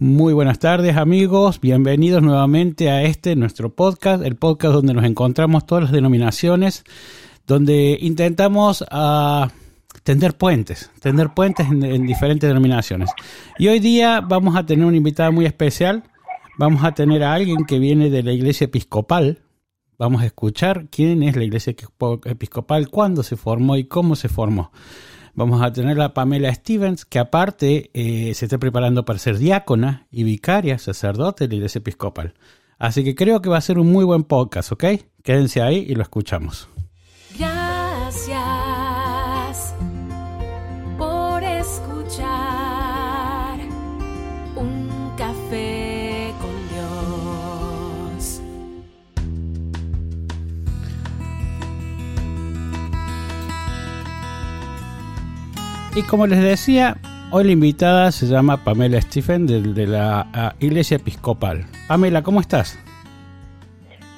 Muy buenas tardes amigos, bienvenidos nuevamente a este nuestro podcast, el podcast donde nos encontramos todas las denominaciones, donde intentamos uh, tender puentes, tender puentes en, en, diferentes denominaciones. Y hoy día vamos a tener una invitada muy especial, vamos a tener a alguien que viene de la iglesia episcopal, vamos a escuchar quién es la iglesia episcopal, cuándo se formó y cómo se formó. Vamos a tener a Pamela Stevens, que aparte eh, se está preparando para ser diácona y vicaria, sacerdote de la iglesia episcopal. Así que creo que va a ser un muy buen podcast, ¿ok? Quédense ahí y lo escuchamos. Y como les decía, hoy la invitada se llama Pamela Stephen de, de la uh, Iglesia Episcopal. Pamela, ¿cómo estás?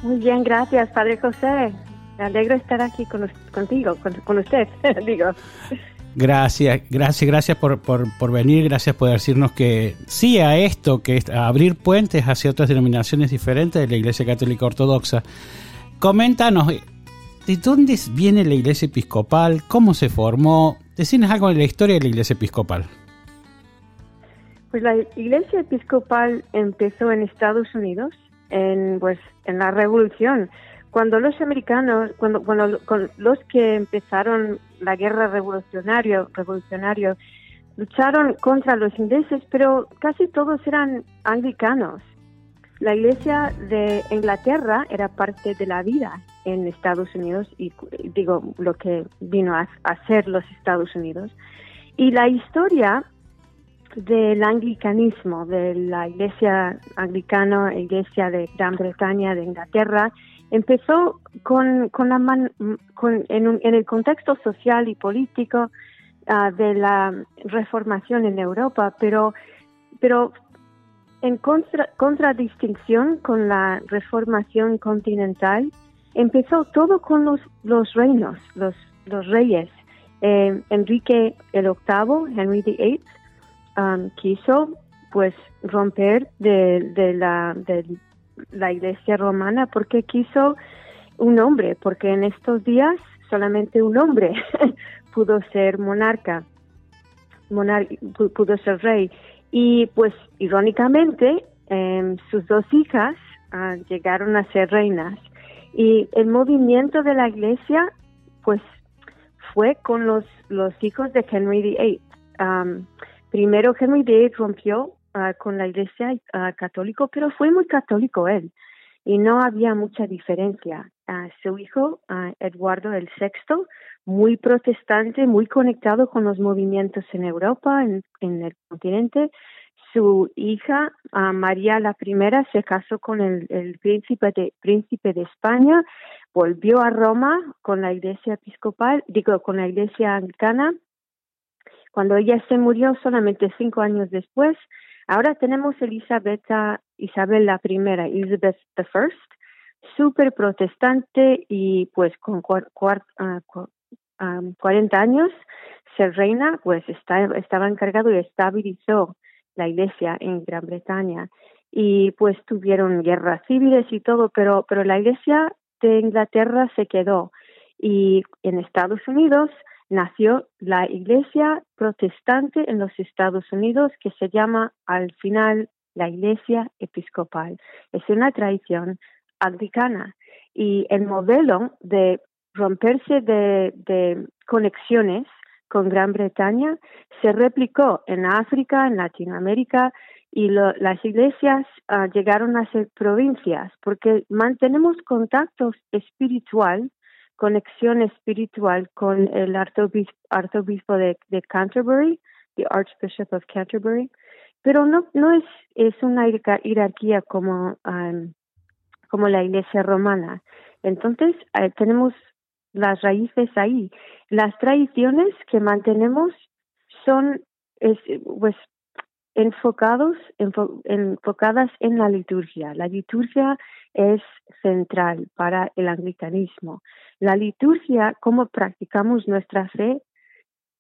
Muy bien, gracias, Padre José. Me alegro estar aquí con, contigo, con, con usted, digo. Gracias, gracias, gracias por, por, por, venir, gracias por decirnos que sí a esto, que es a abrir puentes hacia otras denominaciones diferentes de la Iglesia Católica Ortodoxa. Coméntanos, ¿de dónde viene la Iglesia Episcopal? ¿Cómo se formó? Decinos algo de la historia de la Iglesia Episcopal. Pues la Iglesia Episcopal empezó en Estados Unidos, en, pues, en la Revolución cuando los americanos, cuando, cuando los que empezaron la guerra revolucionaria, revolucionario, lucharon contra los ingleses, pero casi todos eran anglicanos. La iglesia de Inglaterra era parte de la vida en Estados Unidos y digo lo que vino a hacer los Estados Unidos. Y la historia del anglicanismo, de la iglesia anglicana, iglesia de Gran Bretaña, de Inglaterra, empezó con, con la man, con, en, un, en, el contexto social y político uh, de la reformación en Europa, pero, pero en contra, contradistinción con la reformación continental, empezó todo con los, los reinos, los, los reyes. Eh, Enrique el VIII, Henry VIII, um, quiso pues romper de, de la, del la iglesia romana porque quiso un hombre, porque en estos días solamente un hombre pudo ser monarca, monar pudo ser rey. Y pues irónicamente, eh, sus dos hijas uh, llegaron a ser reinas. Y el movimiento de la iglesia, pues, fue con los, los hijos de Henry VIII. Um, primero Henry VIII rompió uh, con la iglesia uh, católico, pero fue muy católico él y no había mucha diferencia. Uh, su hijo, Eduardo el Sexto, muy protestante, muy conectado con los movimientos en Europa, en, en el continente. Su hija, María la Primera, se casó con el, el príncipe, de, príncipe de España, volvió a Roma con la iglesia episcopal, digo, con la iglesia anglicana. Cuando ella se murió solamente cinco años después, Ahora tenemos Elizabeth, Isabel la primera, Elizabeth the First, súper protestante y pues con cuar, um, 40 años ser reina, pues está, estaba encargado y estabilizó la iglesia en Gran Bretaña. Y pues tuvieron guerras civiles y todo, pero, pero la iglesia de Inglaterra se quedó. Y en Estados Unidos nació la iglesia protestante en los Estados Unidos que se llama al final la iglesia episcopal. Es una tradición anglicana. Y el modelo de romperse de, de conexiones con Gran Bretaña se replicó en África, en Latinoamérica y lo, las iglesias uh, llegaron a ser provincias porque mantenemos contacto espiritual conexión espiritual con el arzobispo, de, Canterbury, the Archbishop of Canterbury, pero no, no es, es una jerarquía como, um, como la iglesia romana. Entonces, eh, tenemos las raíces ahí. Las tradiciones que mantenemos son es, pues enfocados, enfo, enfocadas en la liturgia. La liturgia es central para el anglicanismo. La liturgia, cómo practicamos nuestra fe,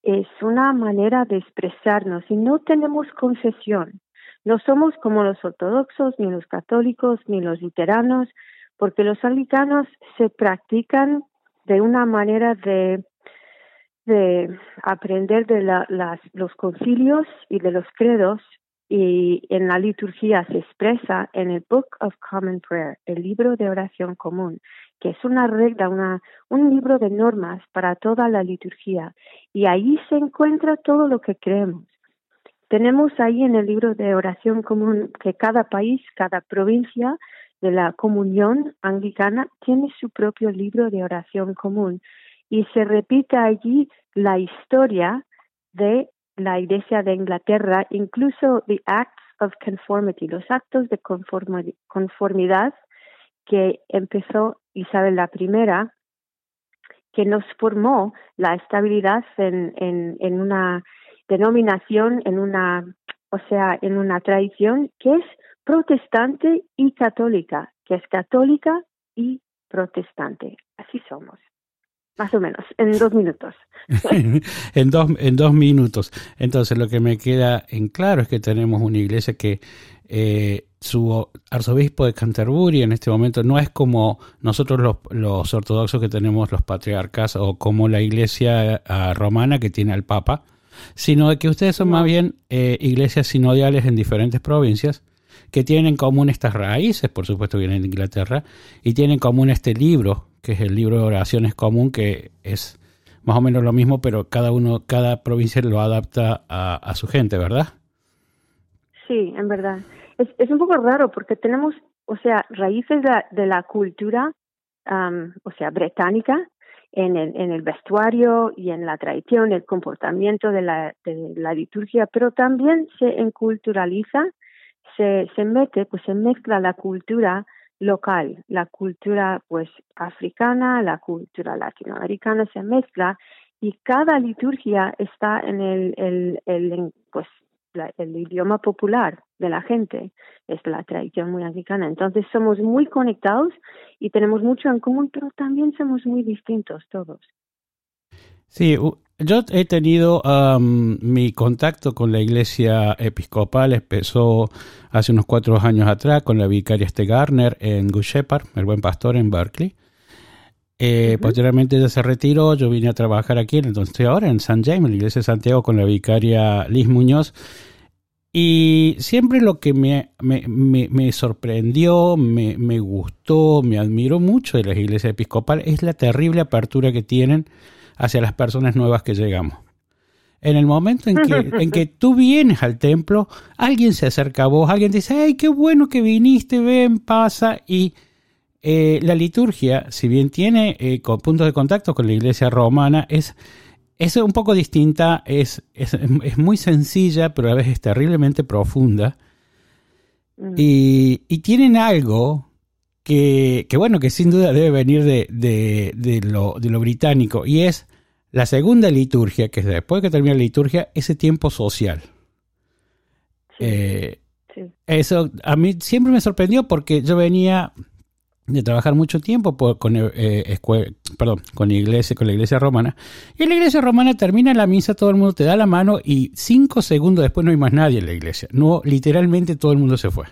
es una manera de expresarnos y no tenemos confesión. No somos como los ortodoxos, ni los católicos, ni los luteranos, porque los anglicanos se practican de una manera de, de aprender de la, las, los concilios y de los credos y en la liturgia se expresa en el Book of Common Prayer, el libro de oración común, que es una regla, una, un libro de normas para toda la liturgia. Y ahí se encuentra todo lo que creemos. Tenemos ahí en el libro de oración común que cada país, cada provincia de la comunión anglicana tiene su propio libro de oración común. Y se repite allí la historia de la Iglesia de Inglaterra, incluso the acts of conformity, los actos de conformidad que empezó Isabel la primera, que nos formó la estabilidad en, en una denominación, en una, o sea, en una tradición que es protestante y católica, que es católica y protestante. Así somos. Más o menos, en dos minutos. en, dos, en dos minutos. Entonces, lo que me queda en claro es que tenemos una iglesia que eh, su arzobispo de Canterbury en este momento no es como nosotros los, los ortodoxos que tenemos los patriarcas o como la iglesia eh, romana que tiene al papa, sino que ustedes son más bien eh, iglesias sinodiales en diferentes provincias que tienen en común estas raíces, por supuesto vienen de Inglaterra, y tienen en común este libro, que es el libro de oraciones común, que es más o menos lo mismo, pero cada uno, cada provincia lo adapta a, su gente, ¿verdad? Sí, en verdad. Es, es un poco raro porque tenemos, o sea, raíces de, la cultura, o sea, británica, en el, en el vestuario y en la tradición, el comportamiento de la, de la liturgia, pero también se enculturaliza se, se mete, pues se mezcla la cultura local, la cultura pues africana, la cultura latinoamericana se mezcla y cada liturgia está en el, el, el pues el idioma popular de la gente, es la tradición muy africana. Entonces somos muy conectados y tenemos mucho en común, pero también somos muy distintos todos. Sí, yo he tenido mi contacto con la iglesia episcopal, empezó hace unos cuatro años atrás con la vicaria Este Garner en Good Shepherd, el buen pastor en Berkeley. Eh, Posteriormente ella se retiró, yo vine a trabajar aquí, entonces estoy ahora en San James, en la iglesia de Santiago, con la vicaria Liz Muñoz. Y siempre lo que me, me, me, sorprendió, me, me, gustó, me admiró mucho de las iglesias episcopales es la terrible apertura que tienen hacia las personas nuevas que llegamos. En el momento en que, en que tú vienes al templo, alguien se acerca a vos, alguien dice, ay, qué bueno que viniste, ven, pasa. Y eh, la liturgia, si bien tiene eh, puntos de contacto con la iglesia romana, es, es un poco distinta, es, es, es, muy sencilla, pero a veces terriblemente profunda. Mm. Y, y tienen algo que, que, bueno, que sin duda debe venir de, de, de, lo, de lo británico, y es la segunda liturgia, que es después que termina la liturgia, ese tiempo social. Eh, eso a mí siempre me sorprendió porque yo venía de trabajar mucho tiempo con, eh, perdón, con, la iglesia, con la iglesia romana. Y en la iglesia romana termina la misa, todo el mundo te da la mano y cinco segundos después no hay más nadie en la iglesia. No, literalmente todo el mundo se fue.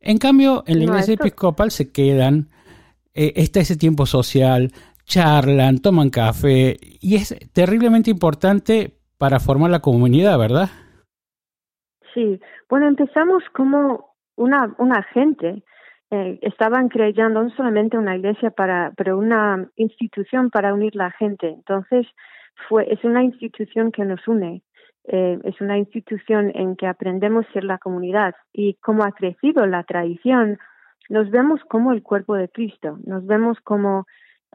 En cambio, en la iglesia episcopal se quedan, eh, está ese tiempo social, charlan, toman café y es terriblemente importante para formar la comunidad, ¿verdad? Sí, bueno, empezamos como una, una gente. Eh, estaban creyendo no solamente una iglesia para, pero una institución para unir la gente. Entonces, fue, es una institución que nos une. Eh, es una institución en que aprendemos a ser la comunidad y como ha crecido la tradición, nos vemos como el cuerpo de Cristo, nos vemos como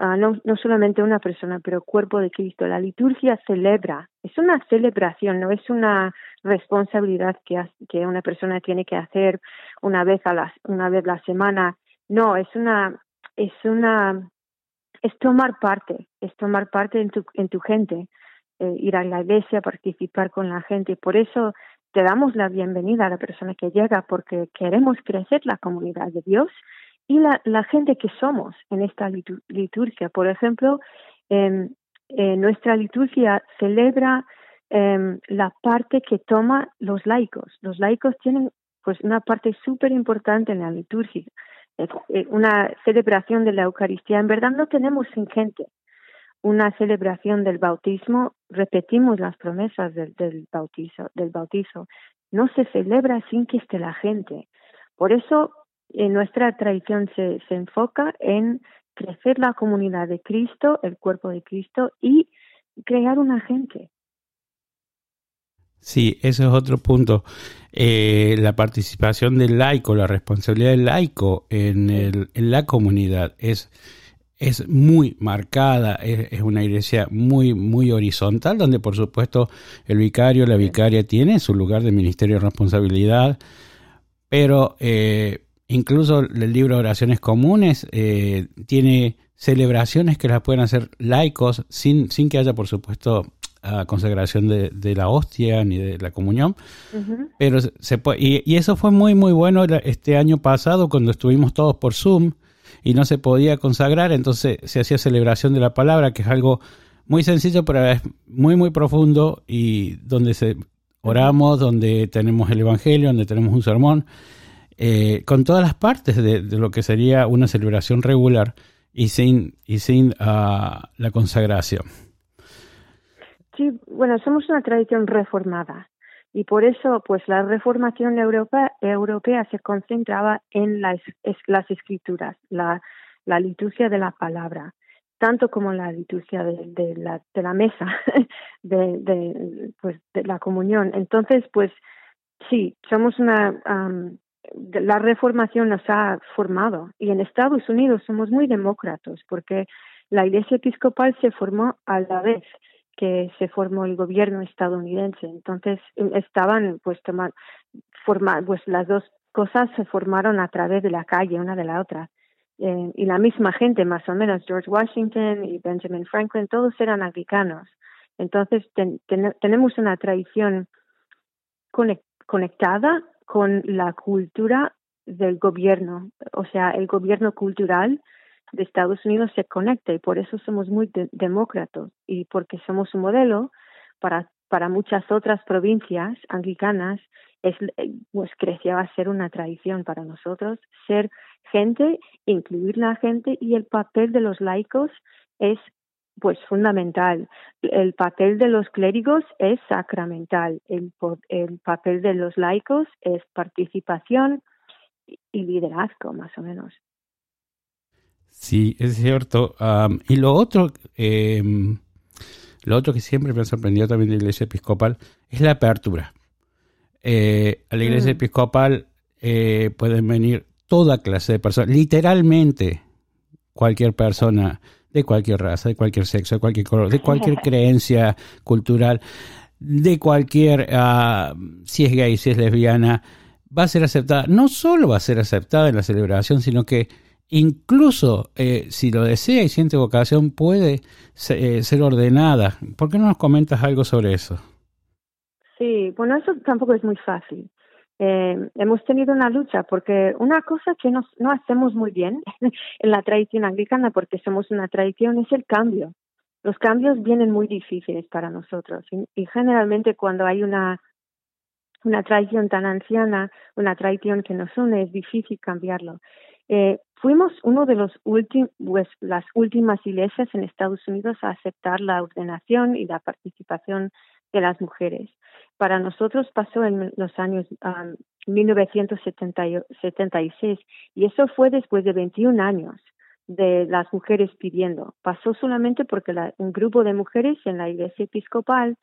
Ah, no, no solamente una persona, pero cuerpo de Cristo. La liturgia celebra, es una celebración, no es una responsabilidad que, que una persona tiene que hacer una vez a la, una vez la semana. No, es una, es una, es tomar parte, es tomar parte en tu, en tu gente, eh, ir a la iglesia, participar con la gente. Por eso te damos la bienvenida a la persona que llega, porque queremos crecer la comunidad de Dios y la, la gente que somos en esta liturgia. Por ejemplo, nuestra liturgia celebra em, la parte que toma los laicos. Los laicos tienen pues una parte súper importante en la liturgia, eh, una celebración de la Eucaristía. En verdad no tenemos sin gente una celebración del bautismo, repetimos las promesas del, del, bautizo, del bautizo. No se celebra sin que esté la gente. Por eso en nuestra tradición se, se enfoca en crecer la comunidad de Cristo, el cuerpo de Cristo y crear una gente. Sí, ese es otro punto. Eh, la participación del laico, la responsabilidad del laico en, el, en la comunidad es, es muy marcada, es, es, una iglesia muy, muy horizontal, donde por supuesto el vicario, la vicaria tiene su lugar de ministerio de responsabilidad, pero eh, incluso el libro de oraciones comunes eh, tiene celebraciones que las pueden hacer laicos sin, sin que haya, por supuesto, consagración de, de, la hostia ni de la comunión. Pero se puede, y, y, eso fue muy, muy bueno este año pasado cuando estuvimos todos por Zoom y no se podía consagrar, entonces se hacía celebración de la palabra, que es algo muy sencillo, pero es muy, muy profundo y donde se oramos, donde tenemos el Evangelio, donde tenemos un sermón eh, con todas las partes de, de, lo que sería una celebración regular y sin, y sin uh, la consagración. Sí, bueno, somos una tradición reformada y por eso pues la reformación europea, europea se concentraba en las, las escrituras, la, la liturgia de la palabra tanto como la liturgia de, de, la, mesa, de, de, pues, de la comunión. Entonces, pues sí, somos una, la reformación nos ha formado y en Estados Unidos somos muy demócratas porque la iglesia episcopal se formó a la vez que se formó el gobierno estadounidense. Entonces estaban pues tomar, formar, pues las dos cosas se formaron a través de la calle una de la otra. Eh, y la misma gente, más o menos, George Washington y Benjamin Franklin, todos eran anglicanos. Entonces ten, tenemos una tradición conectada con la cultura del gobierno, o sea, el gobierno cultural de Estados Unidos se conecta y por eso somos muy de demócratas y porque somos un modelo para para muchas otras provincias anglicanas es pues creció a ser una tradición para nosotros ser gente incluir la gente y el papel de los laicos es pues fundamental. El papel de los clérigos es sacramental. El, el papel de los laicos es participación y liderazgo, más o menos. Sí, es cierto. Um, y lo otro, eh, lo otro que siempre me ha sorprendido también de la iglesia episcopal es la apertura. Eh, a la iglesia mm. episcopal eh, pueden venir toda clase de personas, literalmente cualquier persona de cualquier raza, de cualquier sexo, de cualquier color, de cualquier creencia cultural, de cualquier, uh, si es gay, si es lesbiana, va a ser aceptada. No solo va a ser aceptada en la celebración, sino que incluso eh, si lo desea y siente vocación, puede eh, ser ordenada. ¿Por qué no nos comentas algo sobre eso? Sí, bueno, eso tampoco es muy fácil eh, hemos tenido una lucha porque una cosa que nos, no hacemos muy bien en la tradición anglicana, porque somos una tradición, es el cambio. Los cambios vienen muy difíciles para nosotros y, generalmente cuando hay una una tradición tan anciana, una tradición que nos une, es difícil cambiarlo. Eh, fuimos uno de los pues, las últimas iglesias en Estados Unidos a aceptar la ordenación y la participación de las mujeres. Para nosotros pasó en los años um, 1976 y eso fue después de 21 años de las mujeres pidiendo. Pasó solamente porque la, un grupo de mujeres en la iglesia episcopal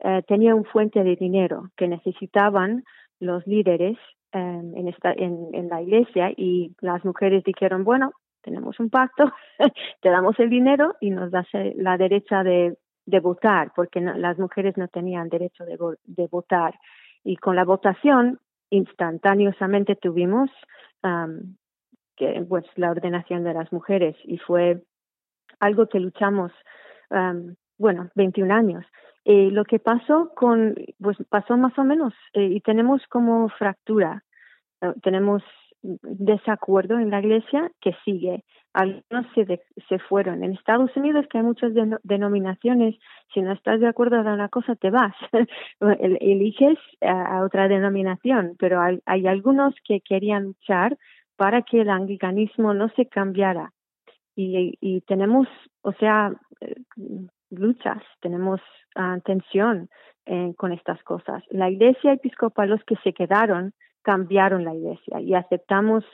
eh, tenía un fuente de dinero que necesitaban los líderes eh, en, esta, en, en la iglesia y las mujeres dijeron, bueno, tenemos un pacto, te damos el dinero y nos das eh, la derecha de de votar, porque no, las mujeres no tenían derecho de, de, votar. Y con la votación, instantáneamente tuvimos um, que, pues, la ordenación de las mujeres y fue algo que luchamos, um, bueno, 21 años. Y lo que pasó con, pues pasó más o menos, eh, y tenemos como fractura. Uh, tenemos desacuerdo en la iglesia que sigue. Algunos se, se fueron. En Estados Unidos, que hay muchas denominaciones, si no estás de acuerdo con una cosa, te vas. Eliges a, otra denominación, pero hay, algunos que querían luchar para que el anglicanismo no se cambiara. Y, tenemos, o sea, eh, luchas, tenemos uh, tensión eh, con estas cosas. La iglesia episcopal, los que se quedaron, cambiaron la iglesia y aceptamos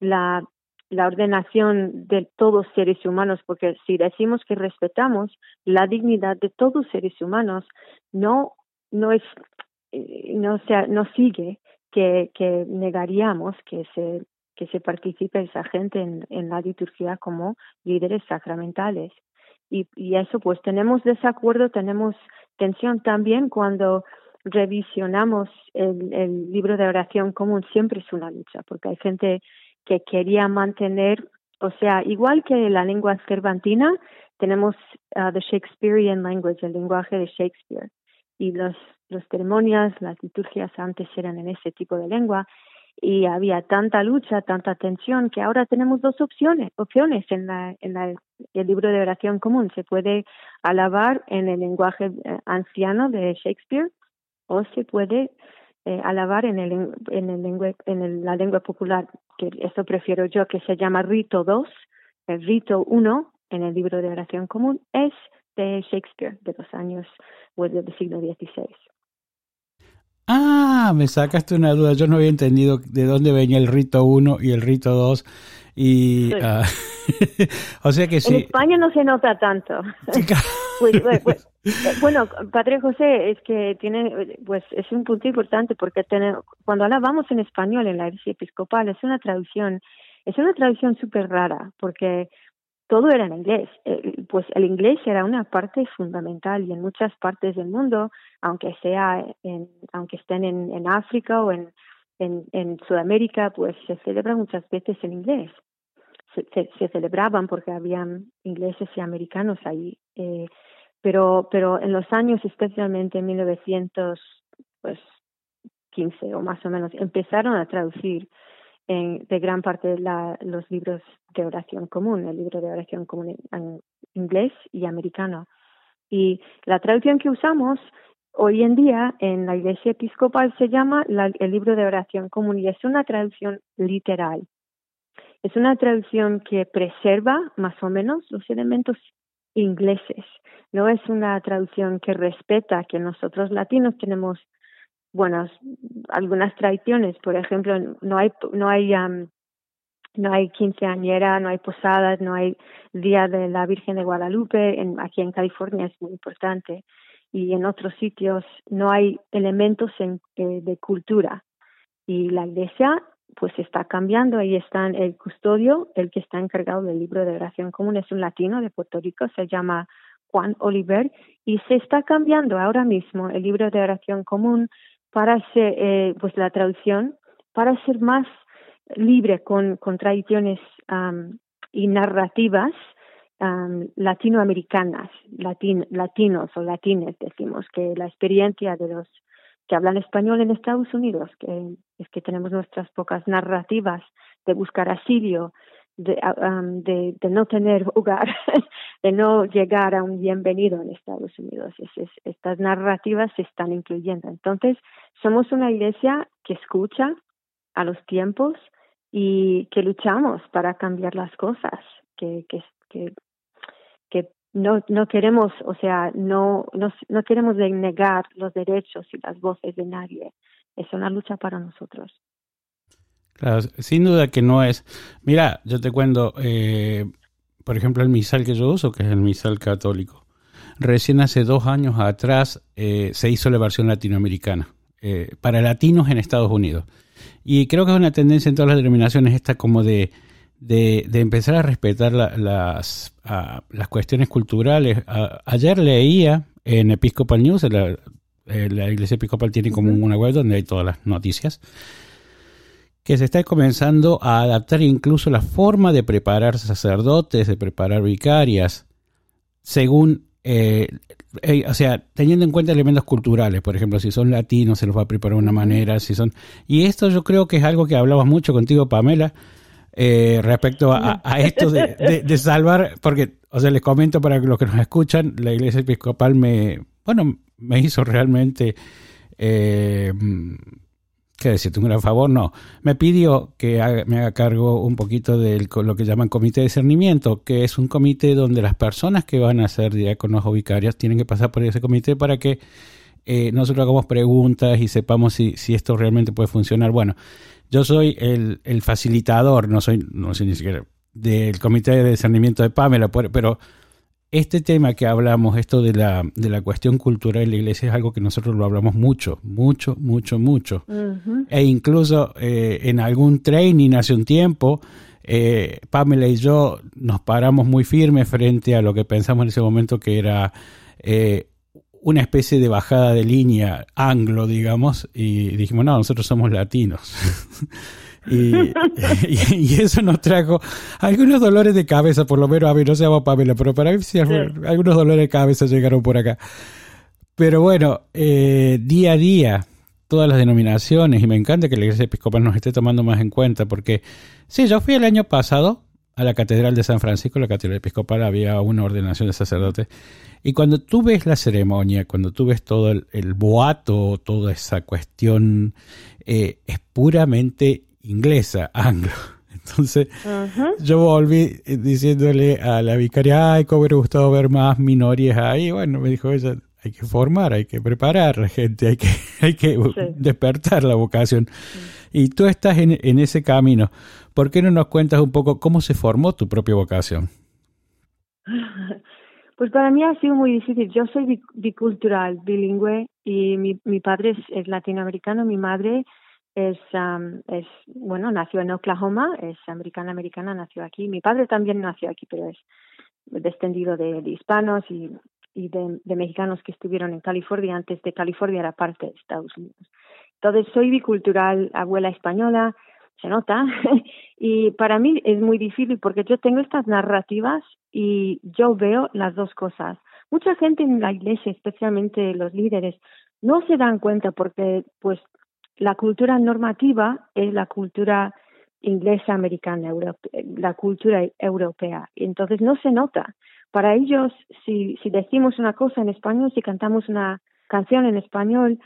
la, la ordenación de todos seres humanos, porque si decimos que respetamos la dignidad de todos seres humanos, no, no es, eh, no, sea, no sigue que, que negaríamos que se que se participe esa gente en, en la liturgia como líderes sacramentales. Y, y eso, pues tenemos desacuerdo, tenemos tensión también cuando revisionamos el, el libro de oración común, siempre es una lucha, porque hay gente que quería mantener, o sea, igual que la lengua cervantina, tenemos uh, the Shakespearean language, el lenguaje de Shakespeare. Y los, los ceremonias, las liturgias antes eran en ese tipo de lengua y había tanta lucha, tanta tensión que ahora tenemos dos opciones, opciones en la, en la, el libro de oración común. Se puede alabar en el lenguaje eh, anciano de Shakespeare o se puede eh, alabar en el en en la lengua popular que eso prefiero yo que se llama rito 2 el rito 1 en el libro de oración común es de Shakespeare de los años pues, del siglo XVI Ah, me sacaste una duda. Yo no había entendido de dónde venía el rito 1 y el rito 2. Y, ah, o sea que sí. En España no se nota tanto. Pues, pues, pues, eh, bueno, Padre José, es que tiene, pues es un punto importante porque cuando hablamos en español en la iglesia episcopal es una traducción, es una traducción súper rara porque todo era en inglés. Eh, pues el inglés era una parte fundamental y en muchas partes del mundo, aunque sea en, aunque estén en, en África o en, en, en, Sudamérica, pues se celebra muchas veces en inglés. Se, se, celebraban porque habían ingleses y americanos ahí. Eh, pero, pero en los años, especialmente en 1915 pues, o más o menos, empezaron a traducir en, de gran parte la, los libros de oración común, el libro de oración común en, inglés y americano. Y la traducción que usamos hoy en día en la iglesia episcopal se llama el libro de oración común y es una traducción literal. Es una traducción que preserva más o menos los elementos ingleses. No es una traducción que respeta que nosotros latinos tenemos bueno, algunas tradiciones, por ejemplo, no hay no hay no hay quinceañera, no hay posadas, no hay día de la Virgen de Guadalupe, en, aquí en California es muy importante y en otros sitios no hay elementos en, eh, de cultura. Y la iglesia pues está cambiando ahí está el custodio el que está encargado del libro de oración común es un latino de Puerto Rico se llama Juan Oliver y se está cambiando ahora mismo el libro de oración común para ser, eh, pues la traducción, para ser más libre con, con tradiciones y narrativas latinoamericanas, latinos o latines, decimos, que la experiencia de los que hablan español en Estados Unidos, que es que tenemos nuestras pocas narrativas de buscar asilio, de, de, de, no tener hogar, de no llegar a un bienvenido en Estados Unidos. Es, estas narrativas se están incluyendo. Entonces, somos una iglesia que escucha a los tiempos y que luchamos para cambiar las cosas, que, que, que, que no, no queremos, o sea, no, no, no queremos negar los derechos y las voces de nadie. Es una lucha para nosotros. Claro, sin duda que no es. Mira, yo te cuento, eh, por ejemplo, el misal que yo uso, que es el misal católico. Recién hace dos años atrás eh, se hizo la versión latinoamericana, eh, para latinos en Estados Unidos. Y creo que es una tendencia en todas las denominaciones esta como de, de, empezar a respetar las, las cuestiones culturales. ayer leía en Episcopal News, la, la Iglesia Episcopal tiene como una web donde hay todas las noticias, que se está comenzando a adaptar incluso la forma de preparar sacerdotes, de preparar vicarias, según eh, eh, o sea, teniendo en cuenta elementos culturales, por ejemplo, si son latinos se los va a preparar de una manera, si son... Y esto yo creo que es algo que hablabas mucho contigo, Pamela, eh, respecto a, esto de, salvar, porque, o sea, les comento para los que nos escuchan, la iglesia episcopal me, bueno, me hizo realmente... Eh, ¿qué decirte? Un gran favor, no. Me pidió que me haga cargo un poquito de lo que llaman comité de discernimiento, que es un comité donde las personas que van a ser diáconos o vicarios tienen que pasar por ese comité para que eh, nosotros hagamos preguntas y sepamos si, si, esto realmente puede funcionar. Bueno, yo soy el, el facilitador, no soy, no sé ni siquiera del comité de discernimiento de Pamela, pero este tema que hablamos, esto de la, de la cuestión cultural en la iglesia, es algo que nosotros lo hablamos mucho, mucho, mucho, mucho. E incluso eh, en algún training hace un tiempo, eh, Pamela y yo nos paramos muy firmes frente a lo que pensamos en ese momento que era eh, una especie de bajada de línea anglo, digamos, y dijimos, no, nosotros somos latinos. Y, eso nos trajo algunos dolores de cabeza, por lo menos a mí, no se llama Pamela, pero para mí sí, algunos dolores de cabeza llegaron por acá. Pero bueno, eh, día a día, todas las denominaciones, y me encanta que la Iglesia Episcopal nos esté tomando más en cuenta, porque sí, yo fui el año pasado a la Catedral de San Francisco, la Catedral Episcopal, había una ordenación de sacerdotes, y cuando tú ves la ceremonia, cuando tú ves todo el, boato, toda esa cuestión, eh, es puramente inglesa, anglo. Entonces, yo volví eh, diciéndole a la vicaria, ay, cómo me hubiera gustado ver más minorías ahí. Bueno, me dijo ella, hay que formar, hay que preparar a la gente, hay que, hay que despertar la vocación. Y tú estás en, en, ese camino. ¿Por qué no nos cuentas un poco cómo se formó tu propia vocación? Pues para mí ha sido muy difícil. Yo soy bicultural, bilingüe, y mi, mi padre es latinoamericano, mi madre es, es, bueno, nació en Oklahoma, es americana, americana, nació aquí. Mi padre también nació aquí, pero es descendido de, hispanos y, y de, de, mexicanos que estuvieron en California. Antes de California era parte de Estados Unidos. Entonces soy bicultural, abuela española, se nota. y para mí es muy difícil porque yo tengo estas narrativas y yo veo las dos cosas. Mucha gente en la iglesia, especialmente los líderes, no se dan cuenta porque pues la cultura normativa es la cultura inglesa, americana, la cultura europea. Entonces no se nota. Para ellos, si, si decimos una cosa en español, si cantamos una canción en español,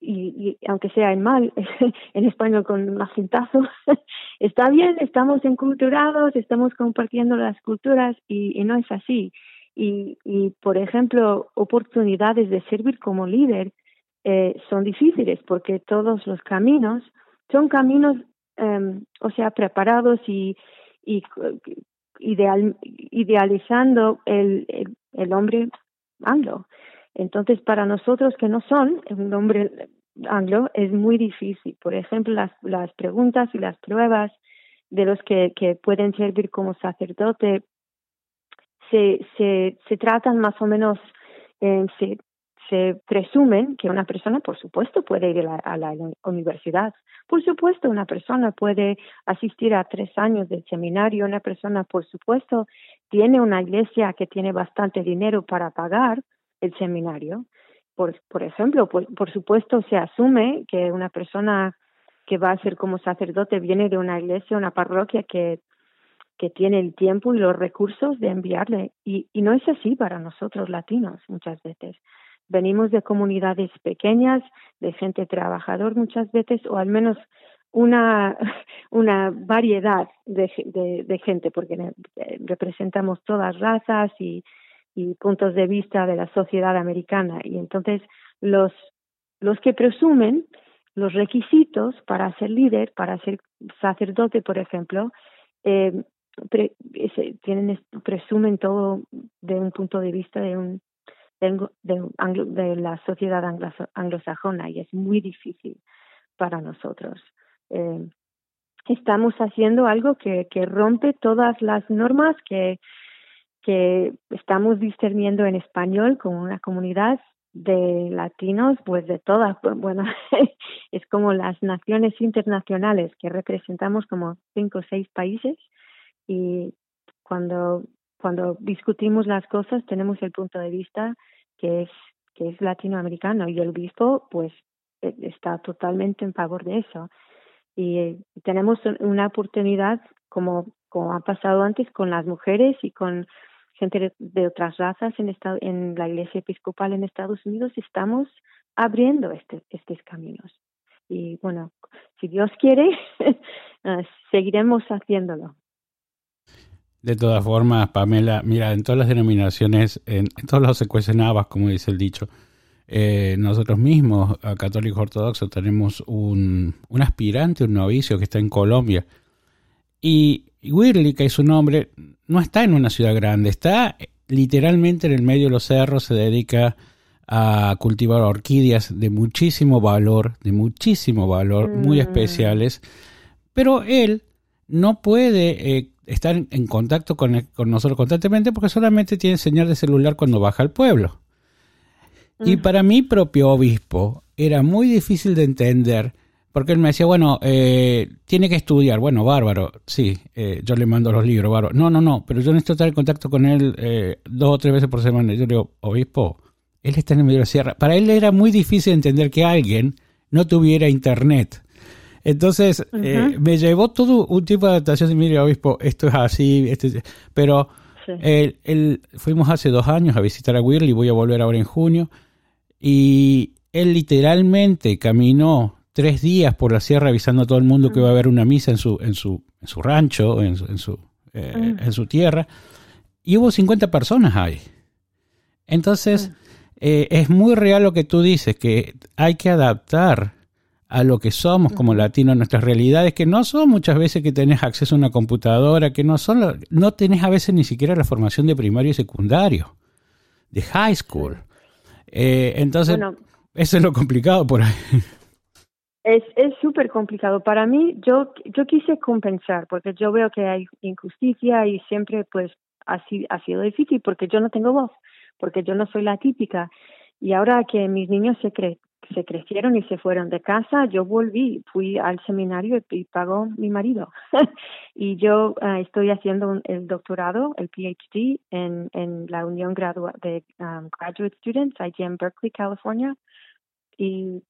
y, aunque sea en mal, en español con un acentazo, está bien, estamos enculturados, estamos compartiendo las culturas y, y no es así. Y, y, por ejemplo, oportunidades de servir como líder eh, son difíciles porque todos los caminos son caminos, eh, o sea, preparados y, y ideal, idealizando el, el, el, hombre anglo. Entonces, para nosotros que no son un hombre anglo, es muy difícil. Por ejemplo, las, las preguntas y las pruebas de los que, que pueden servir como sacerdote se, se, se tratan más o menos, eh, se, se presumen que una persona, por supuesto, puede ir a la, universidad. Por supuesto, una persona puede asistir a tres años del seminario. Una persona, por supuesto, tiene una iglesia que tiene bastante dinero para pagar el seminario. Por, por ejemplo, por, por supuesto, se asume que una persona que va a ser como sacerdote viene de una iglesia, una parroquia que que tiene el tiempo y los recursos de enviarle. Y, y no es así para nosotros latinos muchas veces venimos de comunidades pequeñas, de gente trabajador muchas veces, o al menos una, una variedad de, de, gente, porque eh, representamos todas razas y, y puntos de vista de la sociedad americana. Y entonces los, los que presumen los requisitos para ser líder, para ser sacerdote, por ejemplo, eh, tienen, presumen todo de un punto de vista de un de, de, la sociedad anglosajona y es muy difícil para nosotros. Eh, estamos haciendo algo que, que rompe todas las normas que, que estamos discerniendo en español con una comunidad de latinos, pues de todas, bueno, es como las naciones internacionales que representamos como cinco o seis países y cuando cuando discutimos las cosas tenemos el punto de vista que es que es latinoamericano y el obispo pues e, está totalmente en favor de eso. Y eh, tenemos una oportunidad como como ha pasado antes con las mujeres y con gente de, otras razas en en la Iglesia Episcopal en Estados Unidos estamos abriendo este, estos caminos y bueno si Dios quiere eh, seguiremos haciéndolo de todas formas, Pamela, mira, en todas las denominaciones, en, todos los se navas, como dice el dicho. Eh, nosotros mismos, Católicos Ortodoxos, tenemos un, un, aspirante, un novicio que está en Colombia. Y Wirly, que es su nombre, no está en una ciudad grande, está literalmente en el medio de los cerros, se dedica a cultivar orquídeas de muchísimo valor, de muchísimo valor, muy mm. especiales. Pero él no puede eh, estar en contacto con, nosotros constantemente porque solamente tiene señal de celular cuando baja al pueblo. Y para mi propio obispo era muy difícil de entender porque él me decía, bueno, eh, tiene que estudiar. Bueno, bárbaro, sí, eh, yo le mando los libros, bárbaro. No, no, no, pero yo necesito estar en contacto con él eh, dos o tres veces por semana. Yo le digo, obispo, él está en el medio de la sierra. Para él era muy difícil entender que alguien no tuviera internet. Entonces, eh, me llevó todo un tipo de adaptación. Y mire, obispo, esto es así, este, pero él, fuimos hace dos años a visitar a y voy a volver ahora en junio, y él literalmente caminó tres días por la sierra avisando a todo el mundo que va a haber una misa en su, en su, en su rancho, en su, en su, eh, en su tierra, y hubo 50 personas ahí. Entonces, eh, es muy real lo que tú dices, que hay que adaptar a lo que somos como latinos, nuestras realidades, que no son muchas veces que tenés acceso a una computadora, que no son, no tenés a veces ni siquiera la formación de primario y secundario, de high school. Eh, entonces, eso es lo complicado por ahí. Es es súper complicado. Para mí, yo yo quise compensar, porque yo veo que hay injusticia y siempre pues así ha sido difícil, porque yo no tengo voz, porque yo no soy la típica. Y ahora que mis niños se, cre se crecieron y se fueron de casa, yo volví, fui al seminario y, pagó mi marido. y yo uh, estoy haciendo el doctorado, el PhD, en, en la Unión Gradua de um, Graduate Students, allí en Berkeley, California. Y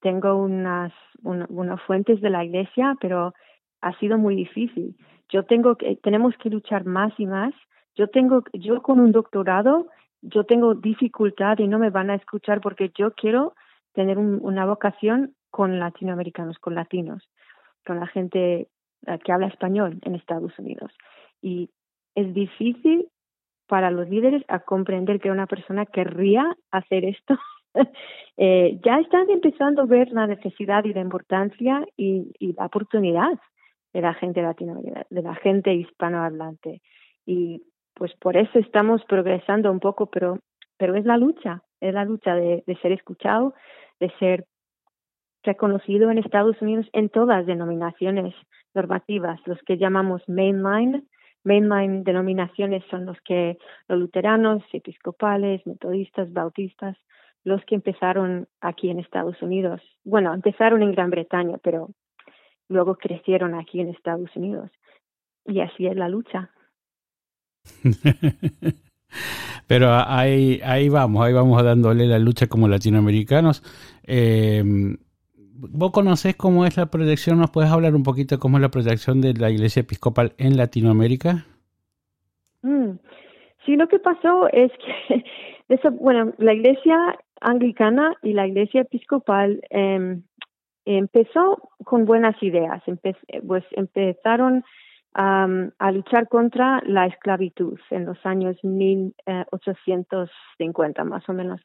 tengo unas, unas fuentes de la iglesia, pero ha sido muy difícil. Yo tengo que, tenemos que luchar más y más. Yo tengo, yo con un doctorado, yo tengo dificultad y no me van a escuchar porque yo quiero tener una vocación con latinoamericanos, con latinos, con la gente eh, que habla español en Estados Unidos. Y es difícil para los líderes a comprender que una persona querría hacer esto. eh, ya están empezando a ver la necesidad y la importancia y, la oportunidad de la gente latinoamericana, de la gente hispanohablante. Y pues por eso estamos progresando un poco, pero, pero es la lucha, es la lucha de, de ser escuchado, de ser reconocido en Estados Unidos en todas las denominaciones normativas, los que llamamos mainline. Mainline denominaciones son los que los luteranos, episcopales, metodistas, bautistas, los que empezaron aquí en Estados Unidos. Bueno, empezaron en Gran Bretaña, pero luego crecieron aquí en Estados Unidos. Y así es la lucha. Pero ahí, ahí vamos, ahí vamos dándole la lucha como latinoamericanos. Eh, ¿Vos conocés cómo es la proyección? ¿Nos puedes hablar un poquito de cómo es la proyección de la Iglesia Episcopal en Latinoamérica? Mm. Sí, lo que pasó es que, bueno, la Iglesia Anglicana y la Iglesia Episcopal eh, empezó con buenas ideas. pues empezaron a luchar contra la esclavitud en los años 1850 más o menos.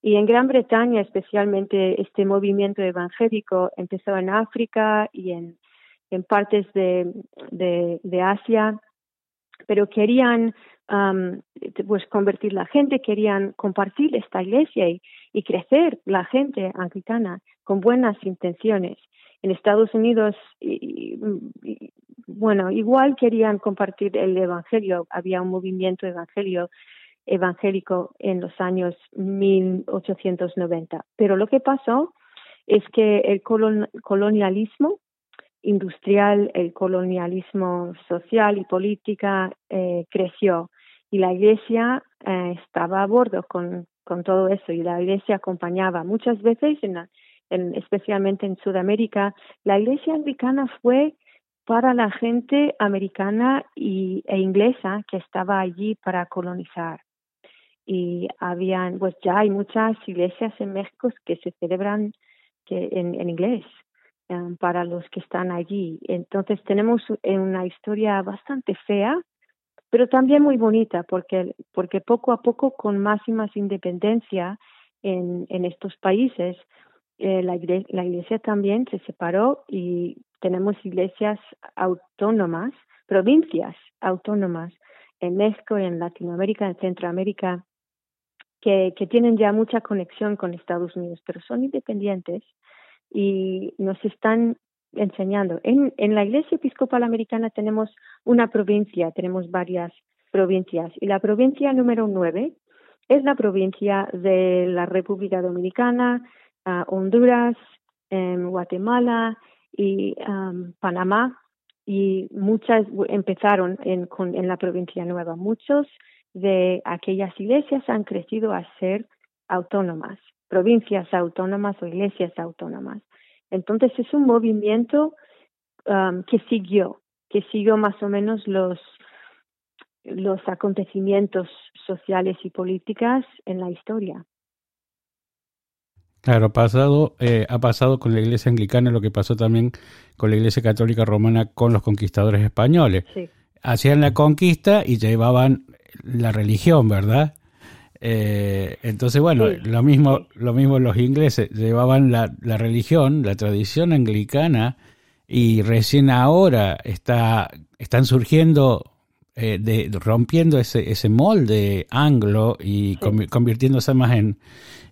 Y en Gran Bretaña, especialmente, este movimiento evangélico empezó en África y en, partes de, Asia, pero querían pues convertir la gente, querían compartir esta iglesia y, y crecer la gente anglicana con buenas intenciones. En Estados Unidos bueno, igual querían compartir el Evangelio, había un movimiento evangelio, evangélico en los años 1890. Pero lo que pasó es que el colonialismo industrial, el colonialismo social y política eh, creció y la Iglesia eh, estaba a bordo con, con todo eso y la iglesia acompañaba. Muchas veces, en, en- especialmente en Sudamérica, la iglesia anglicana fue para la gente americana y, e inglesa que estaba allí para colonizar. Y habían, pues ya hay muchas iglesias en México que se celebran que en inglés um, para los que están allí. Entonces tenemos una historia bastante fea, pero también muy bonita, porque, porque poco a poco, con más y más independencia en, en estos países, eh, la iglesia también se separó y tenemos iglesias autónomas, provincias autónomas en México, en Latinoamérica, en Centroamérica, que, que tienen ya mucha conexión con Estados Unidos, pero son independientes y nos están enseñando. En, en la Iglesia Episcopal Americana tenemos una provincia, tenemos varias provincias, y la provincia número nueve es la provincia de la República Dominicana, ah, Honduras, em, Guatemala y am, Panamá, y muchas empezaron en, con, en la provincia nueva. Muchos de aquellas iglesias han crecido a ser autónomas, provincias autónomas o iglesias autónomas. Entonces es un movimiento um, que siguió, que siguió más o menos los los acontecimientos sociales y políticas en la historia. Claro, ha pasado, eh, ha pasado con la iglesia anglicana lo que pasó también con la iglesia católica romana con los conquistadores españoles. Sí, Hacían la conquista y llevaban la religión, ¿verdad? Eh, entonces, bueno, Sí, lo mismo, lo mismo los ingleses llevaban la, la religión, la tradición anglicana, y recién ahora está, están surgiendo, eh, de, rompiendo ese, ese molde anglo y Sí. convi- convirtiéndose más en,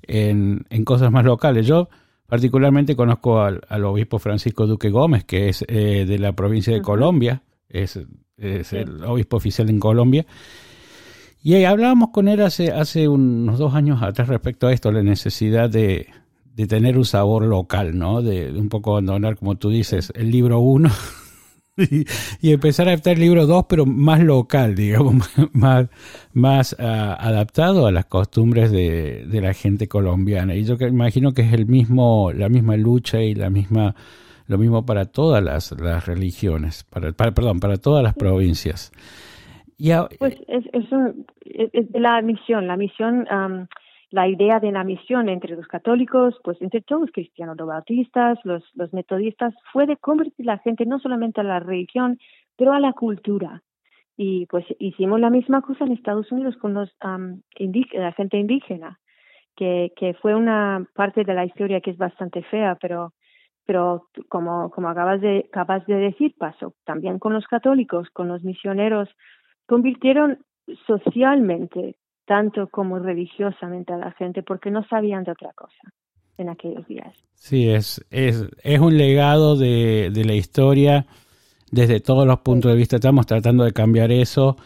en, en cosas más locales. Yo particularmente conozco al, al obispo Francisco Duque Gómez, que es eh, de la provincia de. Colombia, es, es Sí. el obispo oficial en Colombia. Y hablábamos con él hace, hace unos dos años atrás respecto a esto, la necesidad de, de tener un sabor local, ¿no? De, un poco abandonar, como tú dices, el libro uno y, y empezar a adaptar el libro dos, pero más local, digamos, más, más ah, adaptado a las costumbres de, de la gente colombiana. Y yo imagino que es el mismo, la misma lucha y la misma, lo mismo para todas las, las religiones, para- perdón, para todas las provincias. Y a- Pues es, es, un- es- la misión, la misión, am, la idea de la misión entre los católicos, pues entre todos los cristianos, los bautistas, los, los metodistas, fue de convertir la gente no solamente a la religión, pero a la cultura. Y pues hicimos la misma cosa en Estados Unidos con los indí- la gente indígena, que, que fue una parte de la historia que es bastante fea, pero pero como, como acabas de, acabas de decir, pasó también con los católicos, con los misioneros, convirtieron socialmente tanto como religiosamente a la gente porque no sabían de otra cosa en aquellos días. Sí, es, es, es un legado de, de la historia desde todos los puntos de vista. Estamos tratando de cambiar eso.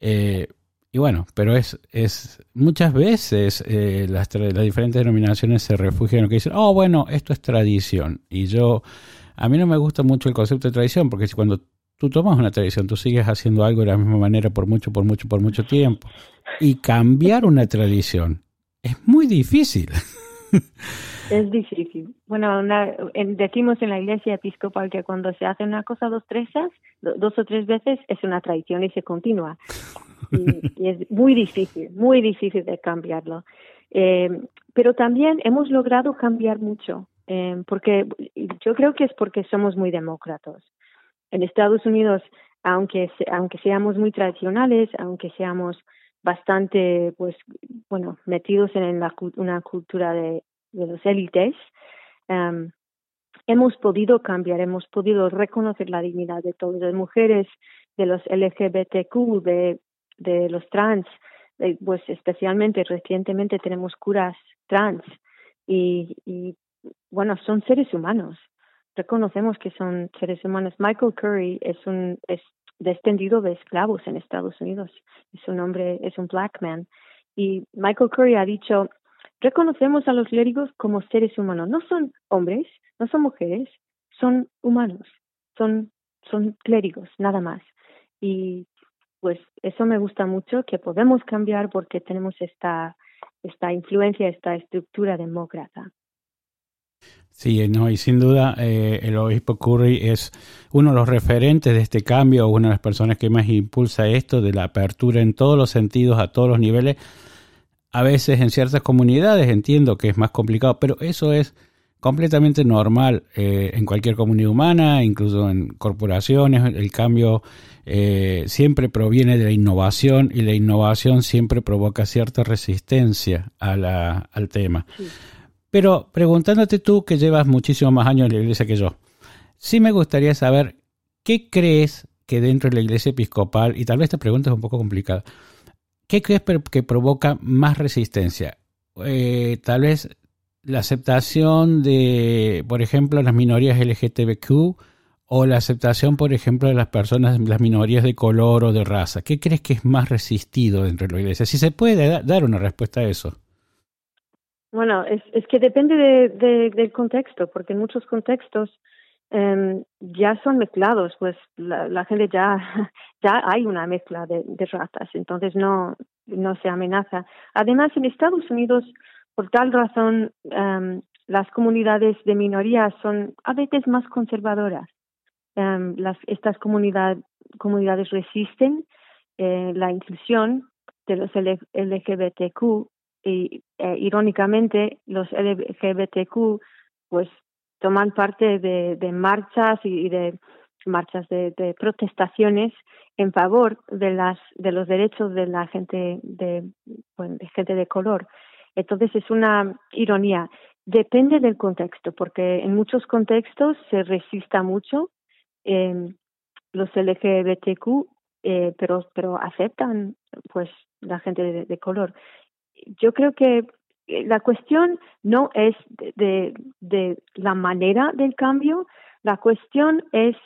eh, y bueno, pero es, es muchas veces eh, las, las diferentes denominaciones se refugian en lo que dicen, oh, bueno, esto es tradición. Y yo, a mí no me gusta mucho el concepto de tradición, porque cuando tú tomas una tradición, tú sigues haciendo algo de la misma manera por mucho, por mucho, por mucho tiempo. Y cambiar una tradición es muy difícil. Es difícil. Bueno, una, en- decimos en la iglesia episcopal que cuando se hace una cosa dos, tres, do- dos o tres veces es una tradición y se continúa. Y, y es muy difícil, muy difícil de cambiarlo. Eh, pero también hemos logrado cambiar mucho, eh, porque yo creo que es porque somos muy demócratas. En Estados Unidos, aunque, aunque seamos muy tradicionales, aunque seamos bastante, pues, bueno, metidos en la, una cultura de, de los élites, em, hemos podido cambiar, hemos podido reconocer la dignidad de todas las mujeres, de los LGBTQ, de, de los trans, de, pues especialmente recientemente tenemos curas trans y, y bueno, son seres humanos. Reconocemos que son seres humanos. Michael Curry es un es descendido de esclavos en Estados Unidos. Es un hombre, es un black man. Y Michael Curry ha dicho, reconocemos a los clérigos como seres humanos. No son hombres, no son mujeres, son humanos. Son, son clérigos, nada más. Y pues eso me gusta mucho, que podemos cambiar porque tenemos esta esta influencia, esta estructura demócrata. Sí, no, y sin duda eh, el obispo Curry es uno de los referentes de este cambio, una de las personas que más impulsa esto de la apertura en todos los sentidos, a todos los niveles. A veces en ciertas comunidades entiendo que es más complicado, pero eso es completamente normal eh, en cualquier comunidad humana, incluso en corporaciones. El cambio eh, siempre proviene de la innovación y la innovación siempre provoca cierta resistencia al tema. Pero preguntándote tú, que llevas muchísimos más años en la iglesia que yo, sí me gustaría saber qué crees que dentro de la iglesia episcopal, y tal vez esta pregunta es un poco complicada, ¿qué crees que provoca más resistencia? Eh, tal vez la aceptación de, por ejemplo, las minorías LGTBQ o la aceptación, por ejemplo, de las personas, las minorías de color o de raza. ¿Qué crees que es más resistido dentro de la iglesia? Si se puede dar una respuesta a eso. Bueno, es, es que depende de, del contexto, porque en muchos contextos em, ya son mezclados, pues la, gente ya, ya hay una mezcla de, de razas, entonces no, no se amenaza. Además, en Estados Unidos, por tal razón, em, las comunidades de minorías son a veces más conservadoras. Em, las, estas comunidad, comunidades resisten eh, la inclusión de los LGBTQ y eh, irónicamente los LGBTQ pues toman parte de, marchas y, de marchas de, de, protestaciones en favor de las de los derechos de la gente de, gente de color. Entonces es una ironía. Depende del contexto porque en muchos contextos se resista mucho eh, los LGBTQ eh, pero pero aceptan pues la gente de color yo creo que eh, la cuestión no es de, la manera del cambio, la cuestión es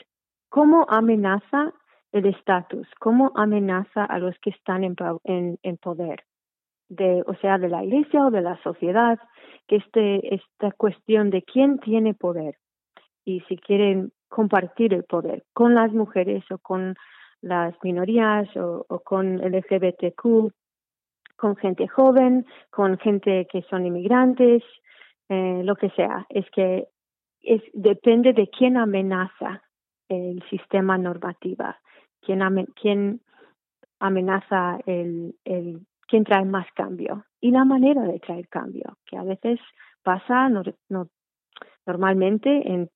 cómo amenaza el estatus, cómo amenaza a los que están en, en, en, poder, de, o sea, de la iglesia o de la sociedad, que este, esta cuestión de quién tiene poder. Y si quieren compartir el poder con las mujeres o con las minorías o, o con LGBTQ con gente joven, con gente que son inmigrantes, eh, lo que sea. Es que es, depende de quién amenaza el sistema normativa, quién, quién amenaza el, el, quién trae más cambio y la manera de traer cambio, que a veces pasa no, no, normalmente en,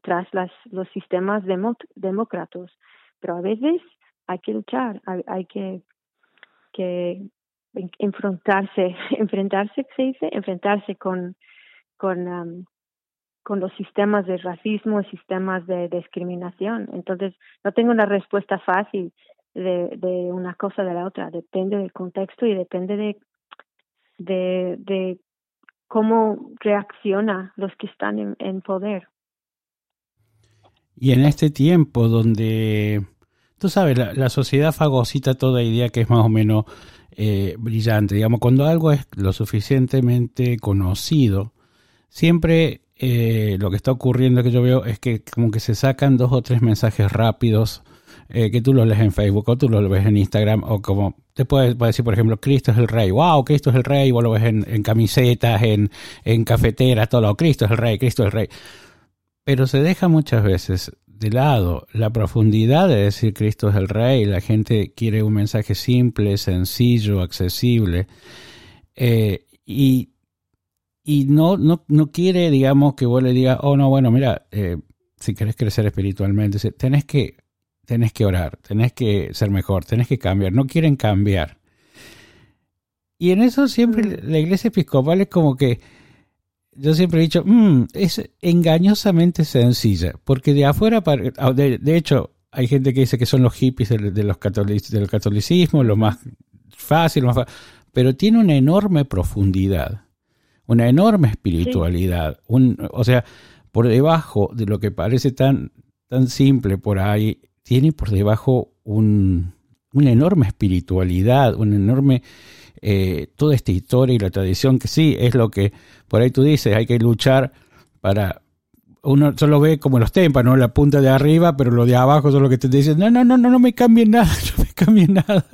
tras las, los sistemas demócratas, pero a veces hay que luchar, hay, hay que, que enfrentarse, enfrentarse, se dice, enfrentarse con, con, con los sistemas de racismo, sistemas de discriminación. Entonces, no tengo una respuesta fácil de, una cosa de la otra. Depende del contexto y depende de, de, cómo reacciona los que están en, en poder. Y en este tiempo donde, tú sabes, la, la sociedad fagocita toda idea que es más o menos eh, brillante. Digamos, cuando algo es lo suficientemente conocido, siempre eh, lo que está ocurriendo que yo veo es que como que se sacan dos o tres mensajes rápidos eh, que tú los lees en Facebook o tú los ves en Instagram o como te puedes, decir, por ejemplo, Cristo es el Rey. ¡Wow! Cristo es el Rey. Vos lo ves en, camisetas, en, en cafeteras, todo. Cristo es el Rey, Cristo es el Rey. Pero se deja muchas veces de lado la profundidad de decir Cristo es el Rey, la gente quiere un mensaje simple, sencillo, accesible, eh, y, y no, no, no, quiere, digamos, que vos le digas, oh, no, bueno, mira, eh, si querés crecer espiritualmente, tenés que, tenés que orar, tenés que ser mejor, tenés que cambiar, no quieren cambiar. Y en eso siempre mm. la iglesia episcopal es como que yo siempre he dicho, mm, es engañosamente sencilla, porque de afuera, ah, de, de, hecho, hay gente que dice que son los hippies de, los del catolicismo, lo más fácil, más pero tiene una enorme profundidad, una enorme espiritualidad, un, o sea, por debajo de lo que parece tan, tan simple por ahí, tiene por debajo un, una enorme espiritualidad, una enorme eh, toda esta historia y la tradición, que sí es lo que por ahí tú dices, hay que luchar para... Uno solo ve como los témpanos, la punta de arriba, pero lo de abajo son lo que te dicen, no, no, no, no, no me cambien nada, no me cambien nada.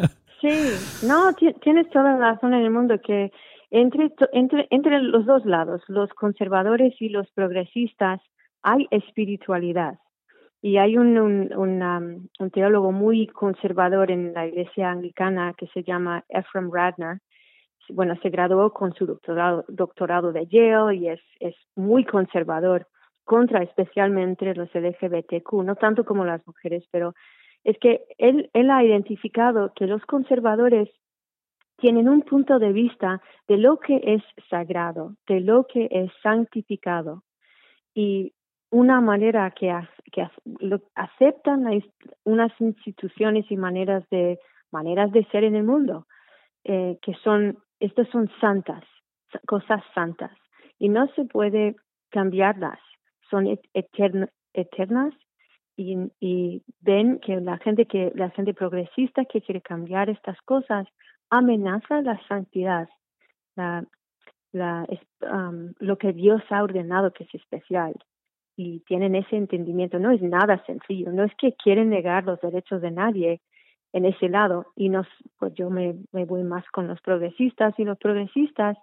Sí, no, tienes toda la razón en el mundo que entre, entre, entre los dos lados, los conservadores y los progresistas, hay espiritualidad. Y hay un, un, teólogo muy conservador en la iglesia anglicana que se llama Ephraim Radner. Bueno, se graduó con su doctorado, doctorado de Yale y es, es muy conservador contra especialmente los LGBTQ, no tanto como las mujeres, pero es que él, él ha identificado que los conservadores tienen un punto de vista de lo que es sagrado, de lo que es santificado. Y una manera que, que aceptan unas instituciones y maneras de maneras de ser en el mundo eh, que son estas son santas cosas santas. Y no se puede cambiarlas. Son eternas y, ven que la gente que la gente progresista que quiere cambiar estas cosas amenaza la santidad um, lo que Dios ha ordenado que es especial y tienen ese entendimiento. No es nada sencillo, no es que quieren negar los derechos de nadie en ese lado y nos, pues yo me, me voy más con los progresistas y los progresistas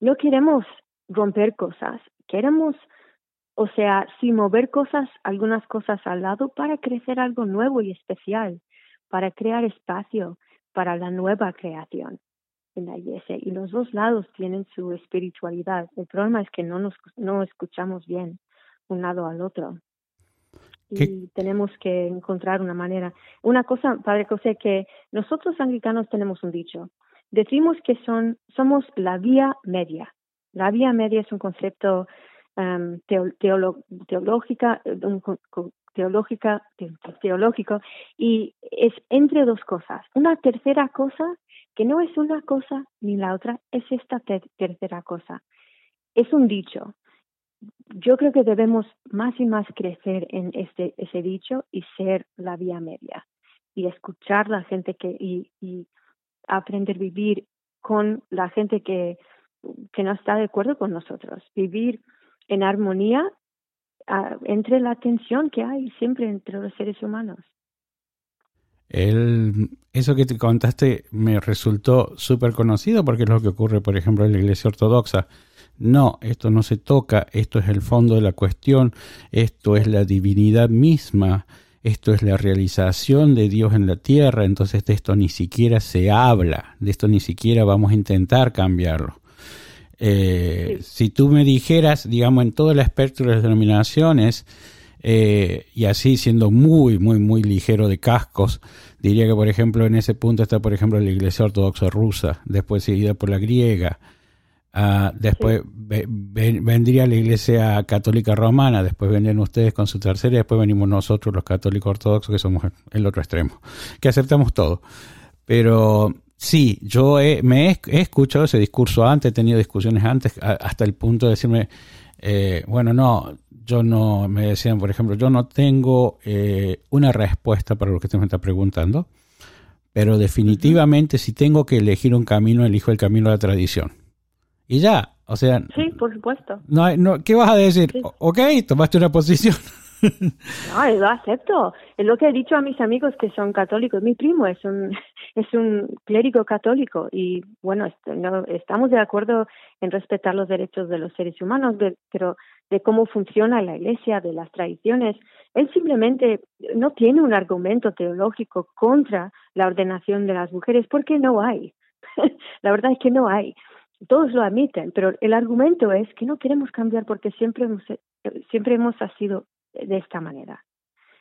no queremos romper cosas, queremos, o sea, sí mover cosas, algunas cosas al lado para crecer algo nuevo y especial, para crear espacio para la nueva creación en la iglesia. Y los dos lados tienen su espiritualidad. El problema es que no nos no escuchamos bien un lado al otro. Y tenemos que encontrar una manera. Una cosa, Padre José, que nosotros anglicanos tenemos un dicho. Decimos que son, somos la vía media. La vía media es un concepto um, teológica, un, teológica, teológico, y es entre dos cosas. Una tercera cosa que no es una cosa ni la otra, es esta tercera cosa. Es un dicho yo creo que debemos más y más crecer en este ese dicho y ser la vía media y escuchar la gente que y, y aprender a vivir con la gente que, que no está de acuerdo con nosotros, vivir en armonía uh, entre la tensión que hay siempre entre los seres humanos. El, eso que te contaste me resultó súper conocido porque es lo que ocurre, por ejemplo, en la Iglesia Ortodoxa. No, esto no se toca, esto es el fondo de la cuestión, esto es la divinidad misma, esto es la realización de Dios en la tierra, entonces de esto ni siquiera se habla, de esto ni siquiera vamos a intentar cambiarlo. Eh, si tú me dijeras, digamos, en todo el espectro de las denominaciones, eh, y así siendo muy, muy, muy ligero de cascos, diría que, por ejemplo, en ese punto está, por ejemplo, la Iglesia Ortodoxa rusa, después seguida por la griega, Ah, después vendría la Iglesia Católica Romana, después vendrían ustedes con su tercera y después venimos nosotros los católicos ortodoxos que somos el otro extremo, que aceptamos todo. Pero sí, yo me he, escuchado ese discurso antes, he tenido discusiones antes, hasta el punto de decirme, eh, bueno, no, yo no, me decían, por ejemplo, yo no tengo eh, una respuesta para lo que usted me está preguntando, pero definitivamente si tengo que elegir un camino, elijo el camino de la tradición y ya. O sea, sí, por supuesto. No, no, ¿Qué vas a decir? Ok, tomaste una posición. No, lo acepto. Es lo que he dicho a mis amigos que son católicos. Mi primo es un es un clérigo católico y bueno, no, estamos de acuerdo en respetar los derechos de los seres humanos, pero de cómo funciona la Iglesia, de las tradiciones. Él simplemente no tiene un argumento teológico contra la ordenación de las mujeres porque no hay. la verdad es que no hay todos lo admiten, pero el argumento es que no queremos cambiar porque siempre hemos, siempre hemos sido de esta manera.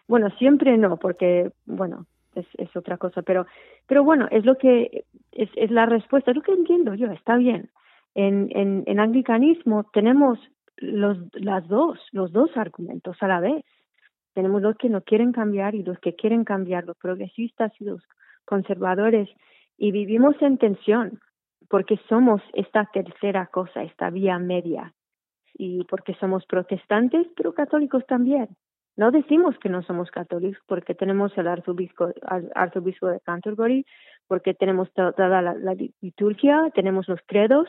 Bueno, siempre no, porque, bueno, es, es otra cosa, pero, pero bueno, es lo que, es, es la respuesta, es lo que entiendo yo, está bien. En, en, en anglicanismo tenemos los, las dos, los dos argumentos a la vez. Tenemos los que no quieren cambiar y los que quieren cambiar, los progresistas y los conservadores, y vivimos en tensión porque somos esta tercera cosa, esta vía media, y porque somos protestantes, pero católicos también. No decimos que no somos católicos porque tenemos el arzobispo, arzobispo de Canterbury, porque tenemos toda la, liturgia, tenemos los credos,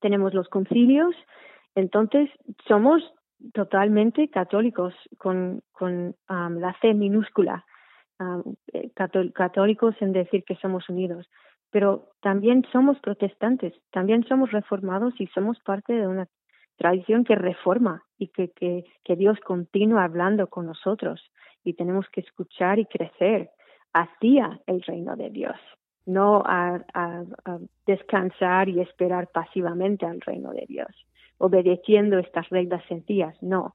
tenemos los concilios, entonces somos totalmente católicos con, con la C minúscula, eh, católicos en decir que somos unidos pero también somos protestantes, también somos reformados y somos parte de una tradición que reforma y que, que, que Dios continúa hablando con nosotros y tenemos que escuchar y crecer hacia el reino de Dios, no a, descansar y esperar pasivamente al reino de Dios, obedeciendo estas reglas sencillas, no.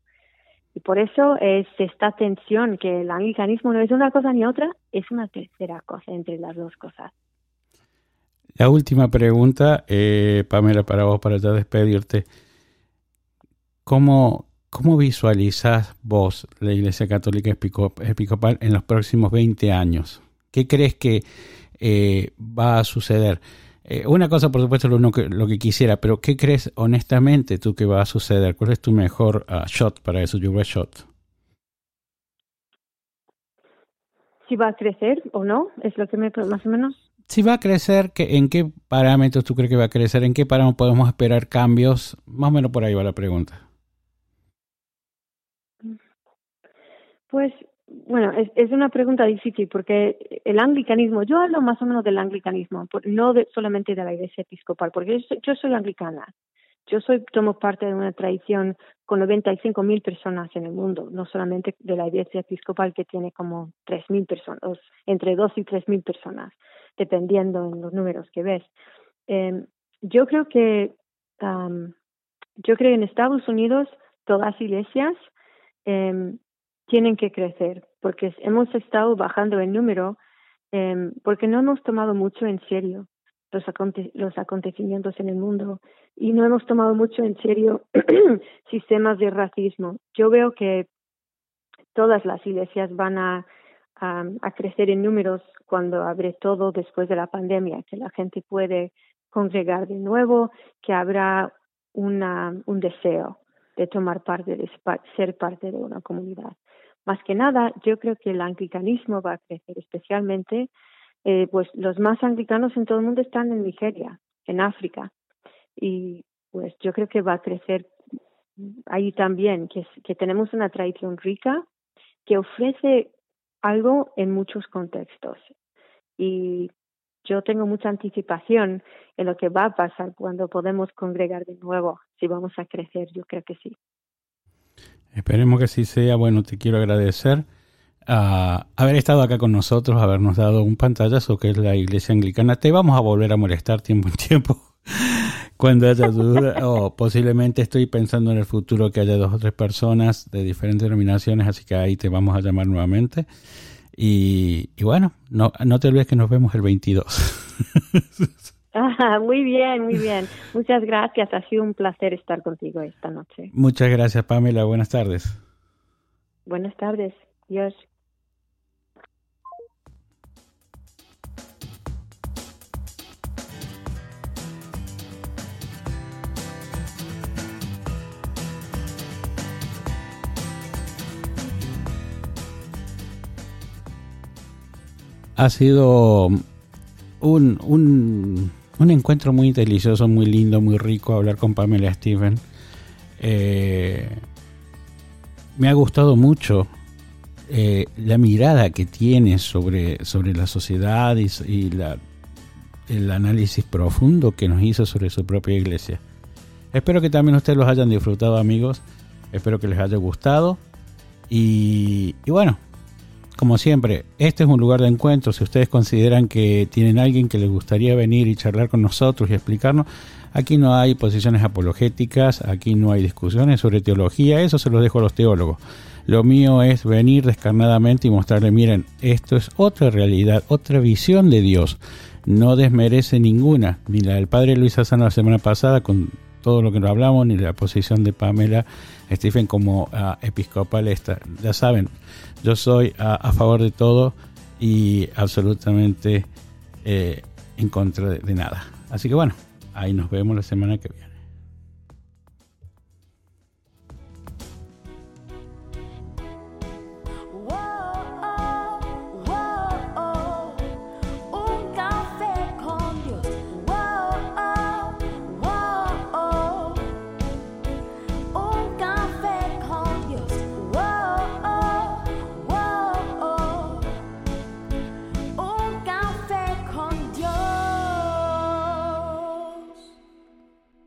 Y por eso es esta tensión que el anglicanismo no es una cosa ni otra, es una tercera cosa entre las dos cosas. La última pregunta, eh, Pamela, para vos, para ya despedirte. ¿Cómo, ¿Cómo visualizas vos la Iglesia Católica Episcopal en los próximos 20 años? ¿Qué crees que eh, va a suceder? Eh, una cosa, por supuesto, lo, que, lo que quisiera, pero ¿qué crees honestamente tú que va a suceder? ¿Cuál es tu mejor uh, shot para eso, your best shot? Si va a crecer o no, es lo que me más o menos. Si va a crecer, ¿qué, ¿en qué parámetros tú crees que va a crecer? ¿En qué parámetros podemos esperar cambios? Más o menos por ahí va la pregunta. Pues bueno, es, es, una pregunta difícil porque el anglicanismo, yo hablo más o menos del anglicanismo, no de, solamente de la iglesia episcopal, porque yo, yo soy anglicana. Yo soy, tomo parte de una tradición con 95 mil personas en el mundo, no solamente de la iglesia episcopal que tiene como 3 mil personas, entre 2 y 3 mil personas, dependiendo en los números que ves. Eh, yo creo que, yo creo en Estados Unidos todas las iglesias eh, tienen que crecer, porque hemos estado bajando el número eh, porque no hemos tomado mucho en serio los, aconte los acontecimientos en el mundo y no hemos tomado mucho en serio sistemas de racismo. Yo veo que todas las iglesias van a, a, crecer en números cuando abre todo después de la pandemia, que la gente puede congregar de nuevo, que habrá una, un deseo de tomar parte, de ser parte de una comunidad. Más que nada, yo creo que el anglicanismo va a crecer, especialmente, eh, pues los más anglicanos en todo el mundo están en Nigeria, en África, y pues yo creo que va a crecer ahí también, que, que tenemos una tradición rica que ofrece algo en muchos contextos. Y yo tengo mucha anticipación en lo que va a pasar cuando podemos congregar de nuevo, si vamos a crecer, yo creo que sí. Esperemos que así sea. Bueno, te quiero agradecer a haber estado acá con nosotros, habernos dado un pantallazo que es la iglesia anglicana. Te vamos a volver a molestar tiempo en tiempo cuando haya duda o posiblemente estoy pensando en el futuro que haya dos o tres personas de diferentes denominaciones, así que ahí te vamos a llamar nuevamente. Y, y bueno, no, no te olvides que nos vemos el 22. Ah, muy bien, muy bien. Muchas gracias. Ha sido un placer estar contigo esta noche. Muchas gracias, Pamela. Buenas tardes. Buenas tardes. Dios. Ha sido un, un un encuentro muy delicioso, muy lindo, muy rico hablar con Pamela Steven. Eh, me ha gustado mucho eh, la mirada que tiene sobre, sobre la sociedad y, y la, el análisis profundo que nos hizo sobre su propia iglesia. Espero que también ustedes los hayan disfrutado amigos. Espero que les haya gustado. Y, y bueno, como siempre, este es un lugar de encuentro. Si ustedes consideran que tienen alguien que les gustaría venir y charlar con nosotros y explicarnos, aquí no hay posiciones apologéticas, aquí no hay discusiones sobre teología, eso se lo dejo a los teólogos. Lo mío es venir descarnadamente y mostrarle, miren, esto es otra realidad, otra visión de Dios. No desmerece ninguna, ni la del padre Luis Asano la semana pasada con todo lo que nos hablamos, ni la posición de Pamela Stephen como uh, episcopal. Esta. Ya saben, yo soy a, a favor de todo y absolutamente eh, en contra de nada. Así que bueno, ahí nos vemos la semana que viene.